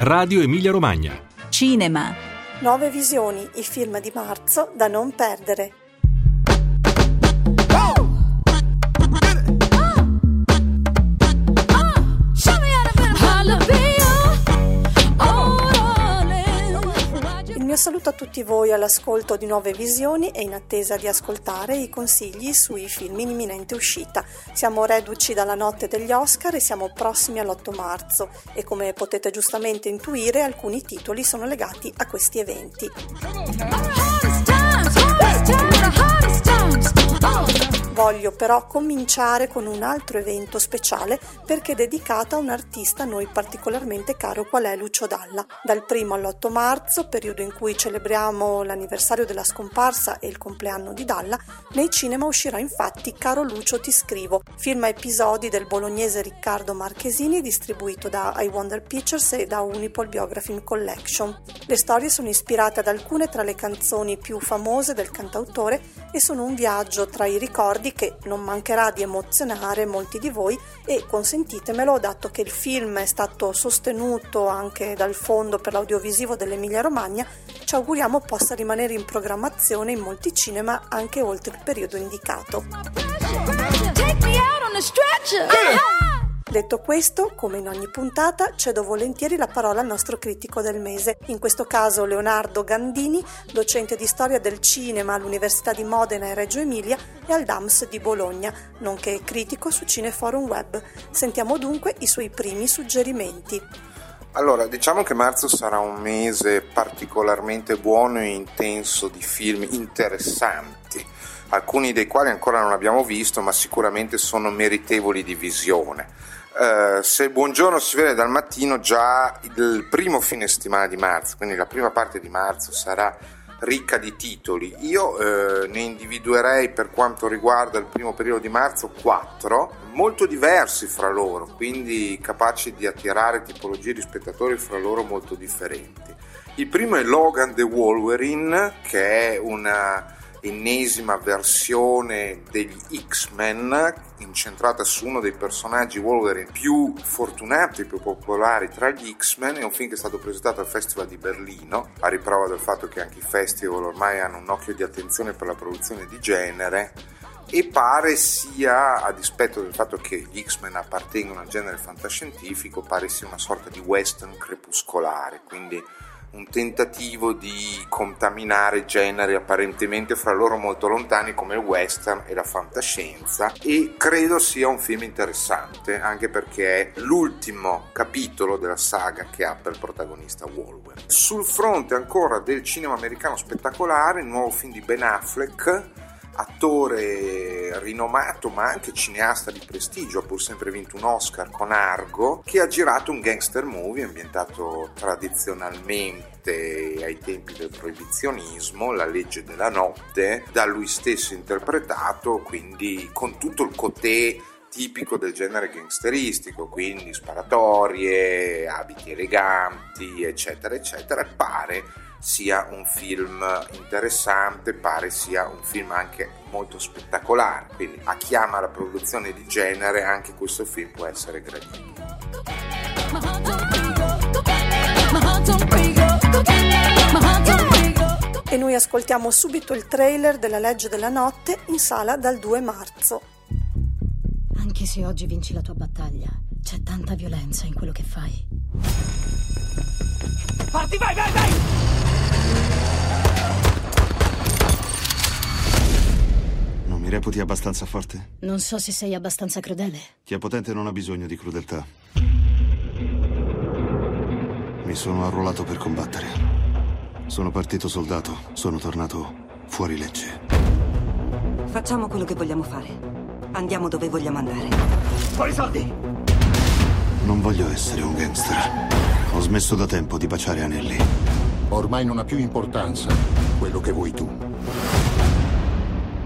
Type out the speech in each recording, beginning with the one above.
Radio Emilia Romagna. Cinema. Nuove visioni, i film di marzo da non perdere. Saluto a tutti voi all'ascolto di nuove visioni e in attesa di ascoltare i consigli sui film in imminente uscita. Siamo reduci dalla notte degli Oscar e siamo prossimi all'8 marzo e come potete giustamente intuire alcuni titoli sono legati a questi eventi. Voglio però cominciare con un altro evento speciale perché dedicato a un artista a noi particolarmente caro qual è Lucio Dalla. Dal 1 all'8 marzo, periodo in cui celebriamo l'anniversario della scomparsa e il compleanno di Dalla, nei cinema uscirà infatti Caro Lucio ti scrivo, film a episodi del bolognese Riccardo Marchesini distribuito da I Wonder Pictures e da Unipol Biography Collection. Le storie sono ispirate ad alcune tra le canzoni più famose del cantautore e sono un viaggio tra i ricordi che non mancherà di emozionare molti di voi e consentitemelo dato che il film è stato sostenuto anche dal Fondo per l'audiovisivo dell'Emilia Romagna, ci auguriamo possa rimanere in programmazione in molti cinema anche oltre il periodo indicato. Detto questo, come in ogni puntata, cedo volentieri la parola al nostro critico del mese, in questo caso Leonardo Gandini, docente di storia del cinema all'Università di Modena e Reggio Emilia e al DAMS di Bologna, nonché critico su Cineforum Web. Sentiamo dunque i suoi primi suggerimenti. Allora, diciamo che marzo sarà un mese particolarmente buono e intenso di film interessanti, alcuni dei quali ancora non abbiamo visto, ma sicuramente sono meritevoli di visione. Uh, se il buongiorno si vede dal mattino, già il primo fine settimana di marzo, quindi la prima parte di marzo sarà ricca di titoli. Io uh, ne individuerei per quanto riguarda il primo periodo di marzo quattro, molto diversi fra loro, quindi capaci di attirare tipologie di spettatori fra loro molto differenti. Il primo è Logan the Wolverine, che è una ennesima versione degli X-Men incentrata su uno dei personaggi Wolverine più fortunati più popolari tra gli X-Men è un film che è stato presentato al Festival di Berlino a riprova del fatto che anche i festival ormai hanno un occhio di attenzione per la produzione di genere e pare sia, a dispetto del fatto che gli X-Men appartengono al genere fantascientifico, pare sia una sorta di western crepuscolare, quindi un tentativo di contaminare generi apparentemente fra loro molto lontani come il western e la fantascienza e credo sia un film interessante anche perché è l'ultimo capitolo della saga che ha per protagonista Wolverine. Sul fronte ancora del cinema americano spettacolare, il nuovo film di Ben Affleck attore rinomato ma anche cineasta di prestigio, ha pur sempre vinto un Oscar con Argo, che ha girato un gangster movie ambientato tradizionalmente ai tempi del proibizionismo, La legge della notte, da lui stesso interpretato, quindi con tutto il cotè tipico del genere gangsteristico, quindi sparatorie, abiti eleganti, eccetera, eccetera, pare sia un film interessante, pare sia un film anche molto spettacolare, quindi a chi ama la produzione di genere anche questo film può essere gradito. E noi ascoltiamo subito il trailer della Legge della Notte in sala dal 2 marzo. Anche se oggi vinci la tua battaglia, c'è tanta violenza in quello che fai. Parti, vai, vai, vai! Mi reputi abbastanza forte? Non so se sei abbastanza crudele. Chi è potente non ha bisogno di crudeltà. Mi sono arruolato per combattere. Sono partito soldato, sono tornato fuori legge. Facciamo quello che vogliamo fare. Andiamo dove vogliamo andare. Fuori soldi! Non voglio essere un gangster. Ho smesso da tempo di baciare anelli. Ormai non ha più importanza quello che vuoi tu.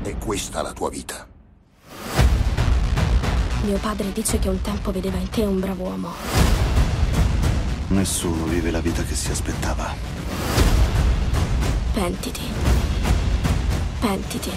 È questa la tua vita. Mio padre dice che un tempo vedeva in te un bravo uomo. Nessuno vive la vita che si aspettava. Pentiti. Pentiti.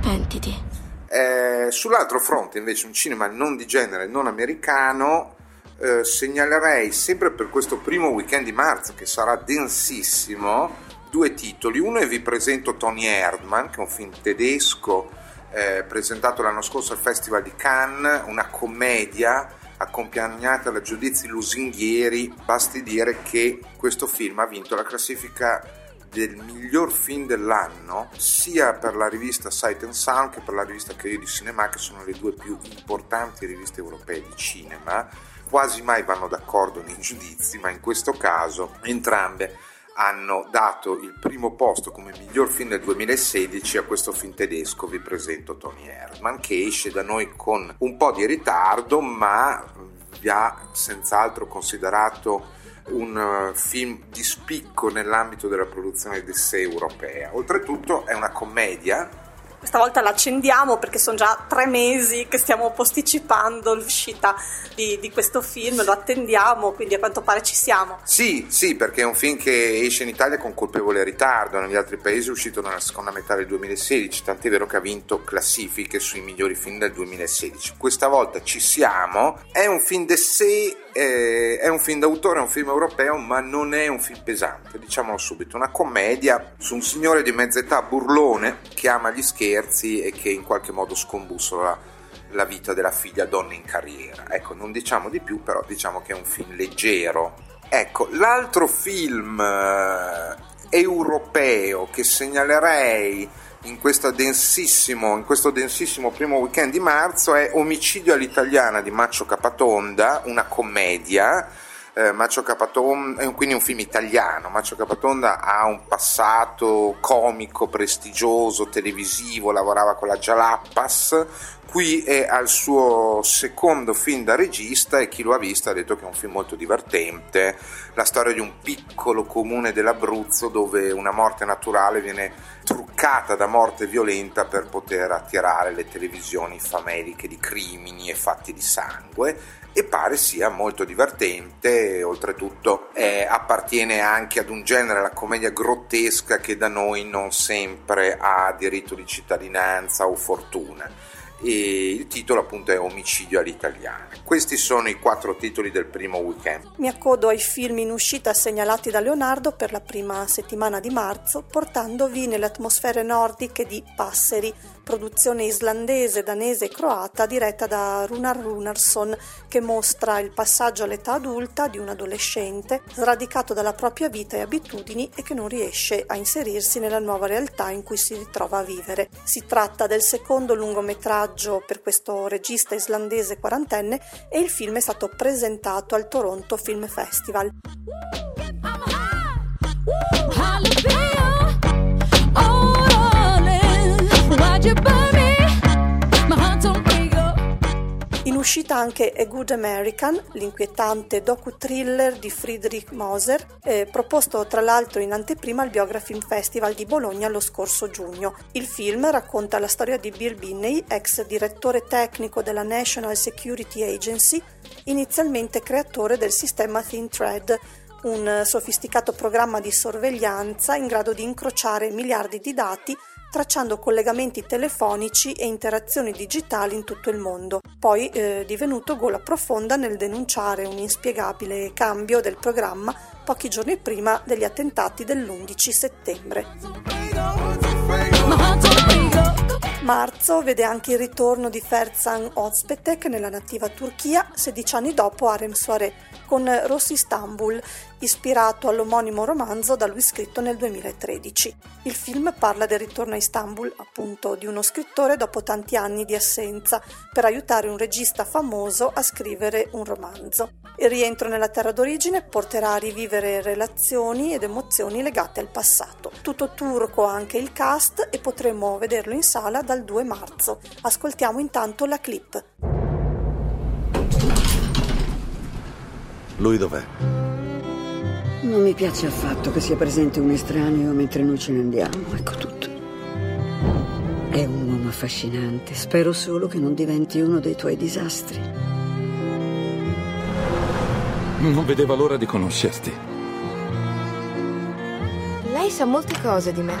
Pentiti. Eh, sull'altro fronte, invece, un cinema non di genere, non americano, eh, segnalerei sempre per questo primo weekend di marzo che sarà densissimo due titoli. Uno è vi presento Tony Erdmann, che è un film tedesco eh, presentato l'anno scorso al Festival di Cannes, una commedia accompagnata da giudizi lusinghieri. Basti dire che questo film ha vinto la classifica del miglior film dell'anno sia per la rivista Sight and Sound che per la rivista Cahiers di Cinema che sono le due più importanti riviste europee di cinema quasi mai vanno d'accordo nei giudizi ma in questo caso entrambe hanno dato il primo posto come miglior film del 2016 a questo film tedesco vi presento Tony Erdmann che esce da noi con un po' di ritardo ma vi ha senz'altro considerato un eh, film di spicco nell'ambito della produzione sé europea. Oltretutto è una commedia questa volta l'accendiamo perché sono già tre mesi che stiamo posticipando l'uscita di, di, questo film, lo attendiamo, quindi a quanto pare ci siamo. Sì, sì, perché è un film che esce in Italia con colpevole ritardo, negli altri paesi è uscito nella seconda metà del 2016, tant'è vero che ha vinto classifiche sui migliori film del 2016. Questa volta ci siamo, è un film de sé, è un film d'autore, è un film europeo, ma non è un film pesante, diciamolo subito, una commedia su un signore di mezza età burlone che ama gli scherzi scherzi e che in qualche modo scombussola la vita della figlia donna in carriera. Ecco, non diciamo di più, però diciamo che è un film leggero. Ecco, l'altro film eh, europeo che segnalerei in, in, questo densissimo primo weekend di marzo è Omicidio all'italiana di Maccio Capatonda, una commedia eh, Macio Capatonda è quindi un film italiano. Macio Capatonda ha un passato comico, prestigioso, televisivo, lavorava con la Jalappas. Qui è al suo secondo film da regista e chi lo ha visto ha detto che è un film molto divertente, la storia di un piccolo comune dell'Abruzzo dove una morte naturale viene truccata da morte violenta per poter attirare le televisioni fameliche di crimini e fatti di sangue e pare sia molto divertente, oltretutto eh, appartiene anche ad un genere, la commedia grottesca che da noi non sempre ha diritto di cittadinanza o fortuna e il titolo appunto è Omicidio all'italiana. Questi sono i quattro titoli del primo weekend. Mi accodo ai film in uscita segnalati da Leonardo per la prima settimana di marzo, portandovi nelle atmosfere nordiche di Passeri, produzione islandese, danese e croata diretta da Runar Runarsson che mostra il passaggio all'età adulta di un adolescente sradicato dalla propria vita e abitudini e che non riesce a inserirsi nella nuova realtà in cui si ritrova a vivere. Si tratta del secondo lungometraggio per questo regista islandese quarantenne e il film è stato presentato al Toronto Film Festival. In uscita anche A Good American, l'inquietante docu-thriller di Friedrich Moser, eh, proposto tra l'altro in anteprima al Biogra Film Festival di Bologna lo scorso giugno. Il film racconta la storia di Bill Binney, ex direttore tecnico della National Security Agency, inizialmente creatore del sistema ThinThread, un sofisticato programma di sorveglianza in grado di incrociare miliardi di dati tracciando collegamenti telefonici e interazioni digitali in tutto il mondo. Poi eh, divenuto gola profonda nel denunciare un inspiegabile cambio del programma pochi giorni prima degli attentati dell'11 settembre. Marzo vede anche il ritorno di Ferzan Ozpetek nella nativa Turchia, 16 anni dopo Arem Soare, con Rossi Istanbul, ispirato all'omonimo romanzo da lui scritto nel 2013. Il film parla del ritorno a Istanbul, appunto, di uno scrittore dopo tanti anni di assenza, per aiutare un regista famoso a scrivere un romanzo. Il rientro nella terra d'origine porterà a rivivere relazioni ed emozioni legate al passato. Tutto turco anche il cast e potremo vederlo in sala dal 2 marzo. Ascoltiamo intanto la clip. Lui dov'è? Non mi piace affatto che sia presente un estraneo mentre noi ce ne andiamo, ecco tutto. È un uomo affascinante, spero solo che non diventi uno dei tuoi disastri. Non vedeva l'ora di conoscerti. Lei sa molte cose di me.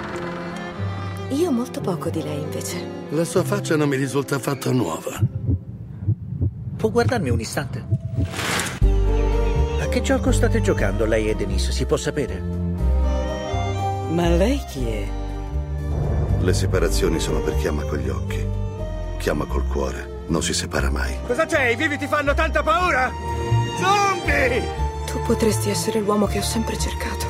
Io molto poco di lei, invece. La sua faccia non mi risulta affatto nuova. Può guardarmi un istante? Che gioco state giocando lei e Denise, si può sapere? Ma lei chi è? Le separazioni sono per chi ama con gli occhi. Chi ama col cuore non si separa mai. Cosa c'è? I vivi ti fanno tanta paura? Zombie! Tu potresti essere l'uomo che ho sempre cercato.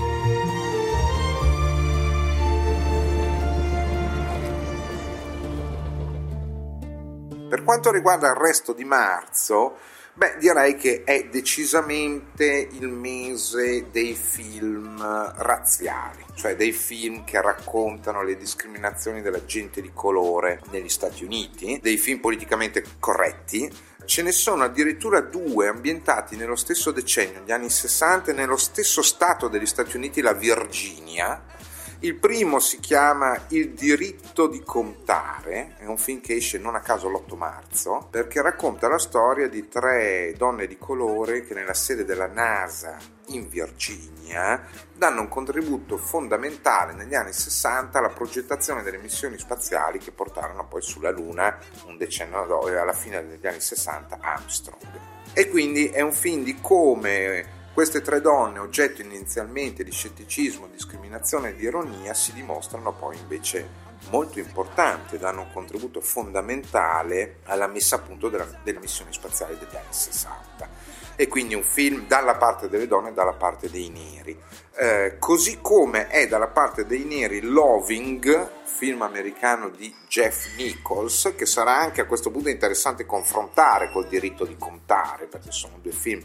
Per quanto riguarda il resto di marzo, beh, direi che è decisamente il mese dei film razziali, cioè dei film che raccontano le discriminazioni della gente di colore negli Stati Uniti, dei film politicamente corretti. Ce ne sono addirittura due ambientati nello stesso decennio, negli anni 60, nello stesso stato degli Stati Uniti, la Virginia, il primo si chiama Il diritto di contare, è un film che esce non a caso l'8 marzo, perché racconta la storia di tre donne di colore che nella sede della NASA in Virginia danno un contributo fondamentale negli anni 60 alla progettazione delle missioni spaziali che portarono poi sulla Luna un decennio dopo, alla fine degli anni 60 Armstrong. E quindi è un film di come queste tre donne, oggetto inizialmente di scetticismo, discriminazione e di ironia, si dimostrano poi invece molto importanti, danno un contributo fondamentale alla messa a punto della, delle missioni spaziali degli anni 60. E quindi un film dalla parte delle donne e dalla parte dei neri. Eh, così come è dalla parte dei neri Loving, film americano di Jeff Nichols, che sarà anche a questo punto interessante confrontare col diritto di contare, perché sono due film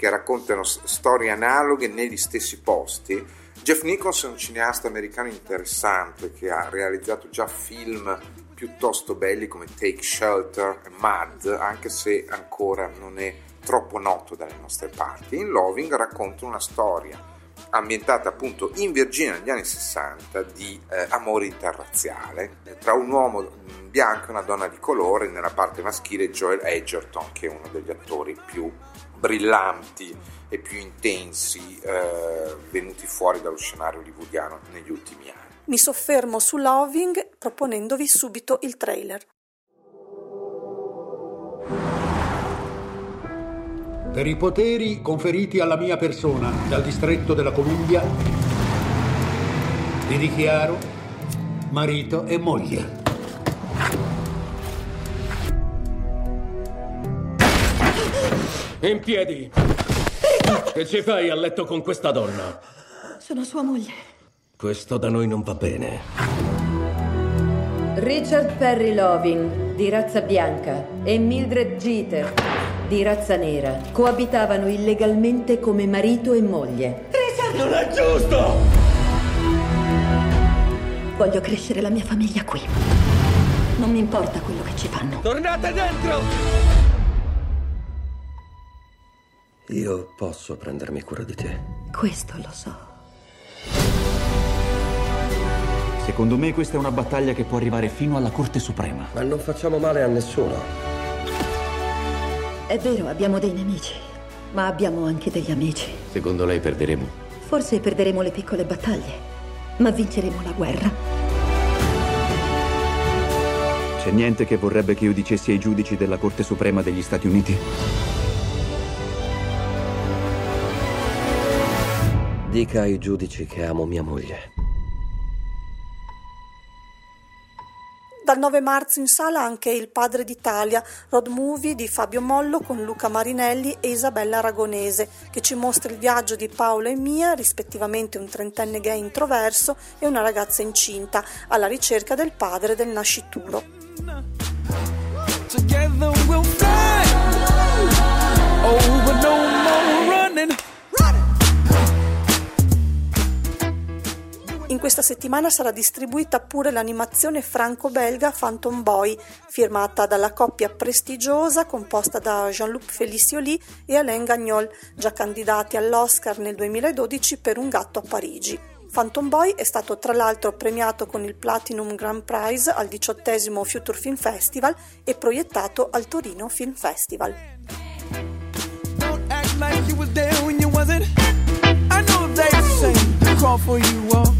che raccontano storie analoghe negli stessi posti. Jeff Nichols è un cineasta americano interessante che ha realizzato già film piuttosto belli come Take Shelter e Mad, anche se ancora non è troppo noto dalle nostre parti. In Loving racconta una storia ambientata appunto in Virginia negli anni 60 di eh, amore interrazziale tra un uomo bianco e una donna di colore nella parte maschile Joel Edgerton che è uno degli attori più brillanti e più intensi eh, venuti fuori dallo scenario hollywoodiano negli ultimi anni. Mi soffermo su Loving proponendovi subito il trailer. Per i poteri conferiti alla mia persona dal distretto della Columbia, vi dichiaro marito e moglie. In piedi! Che ci fai a letto con questa donna? Sono sua moglie. Questo da noi non va bene. Richard Perry Loving, di razza bianca, e Mildred Jeter, di razza nera, coabitavano illegalmente come marito e moglie. Richard! Non è giusto! Voglio crescere la mia famiglia qui. Non mi importa quello che ci fanno. Tornate dentro! Io posso prendermi cura di te. Questo lo so. Secondo me questa è una battaglia che può arrivare fino alla Corte Suprema. Ma non facciamo male a nessuno. È vero, abbiamo dei nemici, ma abbiamo anche degli amici. Secondo lei perderemo? Forse perderemo le piccole battaglie, ma vinceremo la guerra. C'è niente che vorrebbe che io dicessi ai giudici della Corte Suprema degli Stati Uniti? Dica ai giudici che amo mia moglie. Dal 9 marzo in sala anche Il Padre d'Italia, road movie di Fabio Mollo con Luca Marinelli e Isabella Aragonese, che ci mostra il viaggio di Paolo e Mia, rispettivamente un trentenne gay introverso e una ragazza incinta, alla ricerca del padre del nascituro. Together we'll fly over In questa settimana sarà distribuita pure l'animazione franco-belga Phantom Boy, firmata dalla coppia prestigiosa composta da Jean-Luc Felicioli e Alain Gagnol, già candidati all'Oscar nel 2012 per Un gatto a Parigi. Phantom Boy è stato tra l'altro premiato con il Platinum Grand Prize al diciottesimo Future Film Festival e proiettato al Torino Film Festival. Don't act like you was there when you wasn't. I know they say call for you all.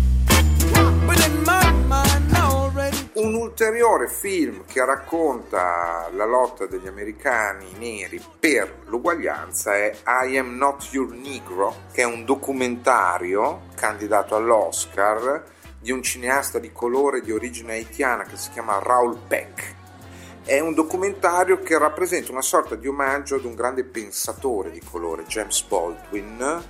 Ulteriore film che racconta la lotta degli americani neri per l'uguaglianza è I Am Not Your Negro, che è un documentario candidato all'Oscar di un cineasta di colore di origine haitiana che si chiama Raoul Peck. È un documentario che rappresenta una sorta di omaggio ad un grande pensatore di colore, James Baldwin,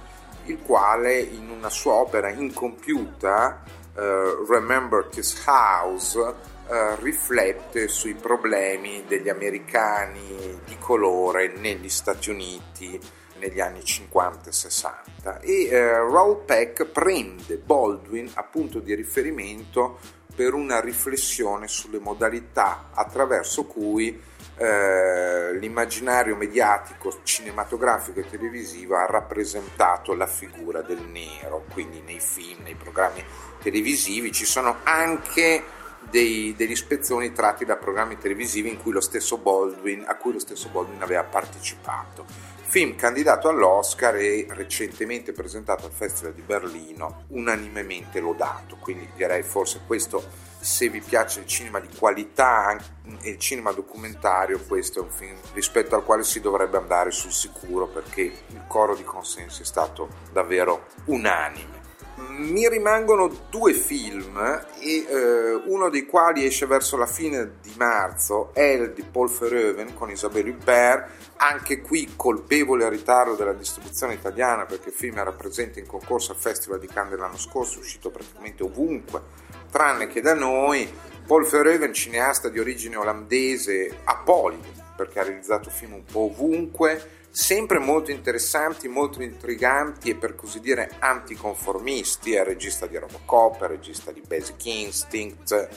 il quale in una sua opera incompiuta, uh, Remember This House, uh, riflette sui problemi degli americani di colore negli Stati Uniti negli anni 50 e 60 e uh, Raoul Peck prende Baldwin appunto di riferimento per una riflessione sulle modalità attraverso cui eh, l'immaginario mediatico, cinematografico e televisivo ha rappresentato la figura del nero, quindi nei film, nei programmi televisivi ci sono anche dei, degli spezzoni tratti da programmi televisivi in cui Baldwin, a cui lo stesso Baldwin aveva partecipato. Film candidato all'Oscar e recentemente presentato al Festival di Berlino, unanimemente lodato, quindi direi forse questo se vi piace il cinema di qualità e il cinema documentario, questo è un film rispetto al quale si dovrebbe andare sul sicuro perché il coro di consensi è stato davvero unanime. Mi rimangono due film e eh, uno dei quali esce verso la fine di marzo, è il di Paul Verhoeven con Isabelle Huppert, anche qui colpevole a ritardo della distribuzione italiana perché il film era presente in concorso al Festival di Cannes l'anno scorso, è uscito praticamente ovunque tranne che da noi. Paul Verhoeven, cineasta di origine olandese, apolido, perché ha realizzato film un po' ovunque, sempre molto interessanti, molto intriganti e per così dire anticonformisti, è regista di Robocop, è regista di Basic Instinct,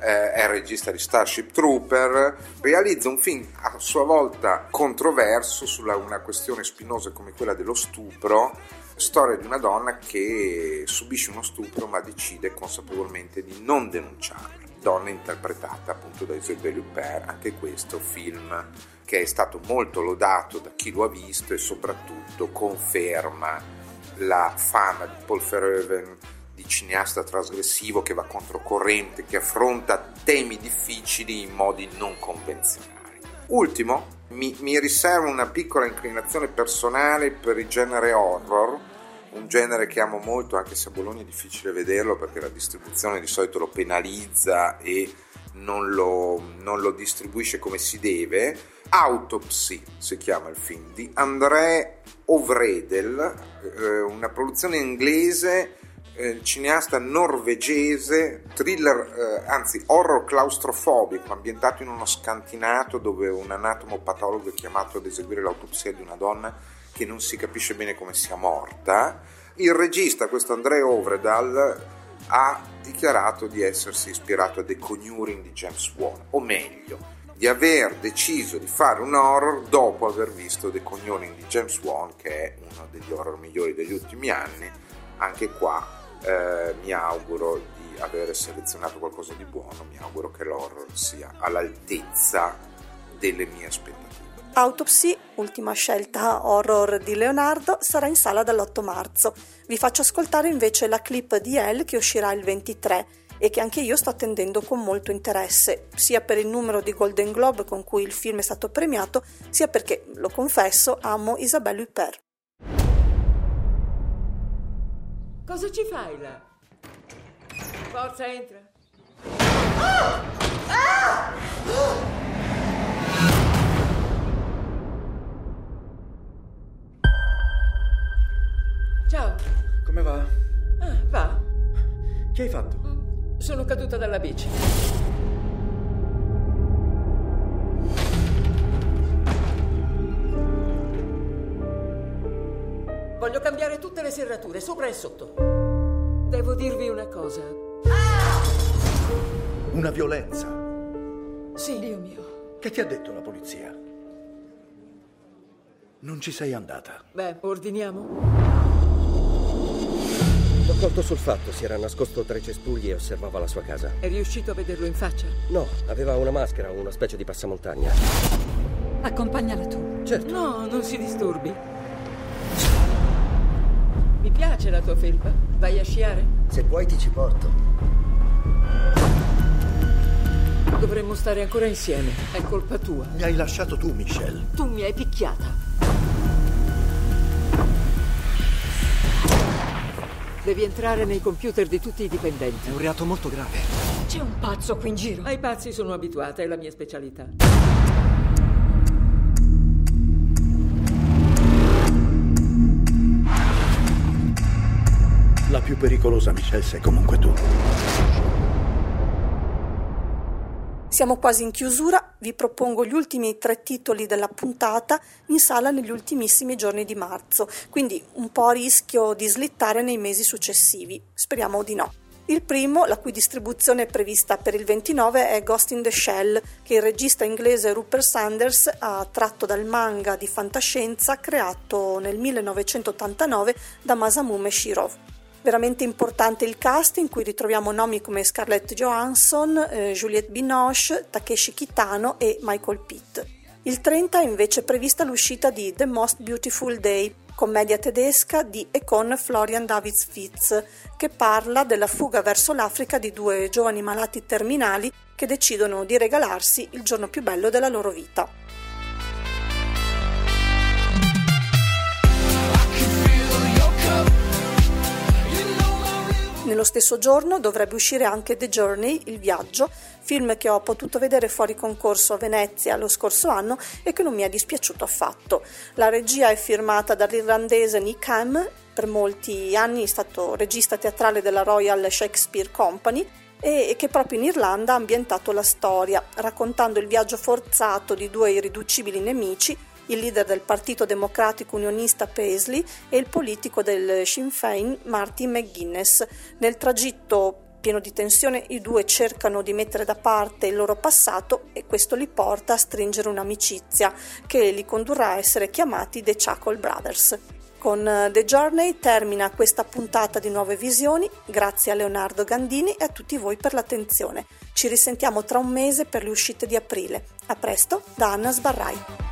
eh, è regista di Starship Trooper, realizza un film a sua volta controverso su una questione spinosa come quella dello stupro, storia di una donna che subisce uno stupro ma decide consapevolmente di non denunciarlo. Donna interpretata appunto da Isabelle Huppert, anche questo film che è stato molto lodato da chi lo ha visto e soprattutto conferma la fama di Paul Verhoeven di cineasta trasgressivo che va controcorrente, che affronta temi difficili in modi non convenzionali. Ultimo, mi, mi riservo una piccola inclinazione personale per il genere horror, un genere che amo molto anche se a Bologna è difficile vederlo perché la distribuzione di solito lo penalizza e non lo, non lo distribuisce come si deve. Autopsy si chiama il film di André Ovredel, eh, una produzione inglese eh, cineasta norvegese, thriller, eh, anzi horror claustrofobico, ambientato in uno scantinato dove un anatomopatologo è chiamato ad eseguire l'autopsia di una donna che non si capisce bene come sia morta. Il regista, questo André Ovredal, ha dichiarato di essersi ispirato a The Conjuring di James Wan, o meglio, di aver deciso di fare un horror dopo aver visto The Conjuring di James Wan, che è uno degli horror migliori degli ultimi anni. Anche qua eh, mi auguro di aver selezionato qualcosa di buono, mi auguro che l'horror sia all'altezza delle mie aspettative. Autopsy, ultima scelta horror di Leonardo, sarà in sala dall'8 marzo. Vi faccio ascoltare invece la clip di Elle che uscirà il 23 e che anche io sto attendendo con molto interesse, sia per il numero di Golden Globe con cui il film è stato premiato, sia perché, lo confesso, amo Isabelle Huppert. Cosa ci fai là? Forza, entra. Ah! Ah! Ciao. Come va? Ah, va. Che hai fatto? Mm, sono caduta dalla bici. Voglio cambiare tutte le serrature, sopra e sotto. Devo dirvi una cosa. Una violenza. Sì, Dio mio. Che ti ha detto la polizia? Non ci sei andata. Beh, ordiniamo. L'ho colto sul fatto, si era nascosto tra i cespugli e osservava la sua casa. È riuscito a vederlo in faccia? No, aveva una maschera, una specie di passamontagna. Accompagnala tu. Certo. No, non si disturbi. Mi piace la tua felpa. Vai a sciare? Se vuoi ti ci porto. Dovremmo stare ancora insieme. È colpa tua. Mi hai lasciato tu, Michelle. Tu mi hai picchiata. Devi entrare nei computer di tutti i dipendenti. È un reato molto grave. C'è un pazzo qui in giro. Ai pazzi sono abituata, è la mia specialità. La più pericolosa, Michelle, sei comunque tu. Siamo quasi in chiusura, vi propongo gli ultimi tre titoli della puntata in sala negli ultimissimi giorni di marzo, quindi un po' a rischio di slittare nei mesi successivi. Speriamo di no. Il primo, la cui distribuzione è prevista per il 29, è Ghost in the Shell, che il regista inglese Rupert Sanders ha tratto dal manga di fantascienza creato nel 1989 da Masamune Shirov. Veramente importante il cast in cui ritroviamo nomi come Scarlett Johansson, eh, Juliette Binoche, Takeshi Kitano e Michael Pitt. Il 30 è invece prevista l'uscita di The Most Beautiful Day, commedia tedesca di e con Florian Davids Fitz, che parla della fuga verso l'Africa di due giovani malati terminali che decidono di regalarsi il giorno più bello della loro vita. Nello stesso giorno dovrebbe uscire anche The Journey, Il viaggio, film che ho potuto vedere fuori concorso a Venezia lo scorso anno e che non mi è dispiaciuto affatto. La regia è firmata dall'irlandese Nick Ham, per molti anni è stato regista teatrale della Royal Shakespeare Company e che proprio in Irlanda ha ambientato la storia, raccontando il viaggio forzato di due irriducibili nemici il leader del Partito Democratico Unionista Paisley e il politico del Sinn Féin Martin McGuinness. Nel tragitto pieno di tensione i due cercano di mettere da parte il loro passato e questo li porta a stringere un'amicizia che li condurrà a essere chiamati The Chuckle Brothers. Con The Journey termina questa puntata di Nuove Visioni, grazie a Leonardo Gandini e a tutti voi per l'attenzione. Ci risentiamo tra un mese per le uscite di aprile. A presto da Anna Sbarrai.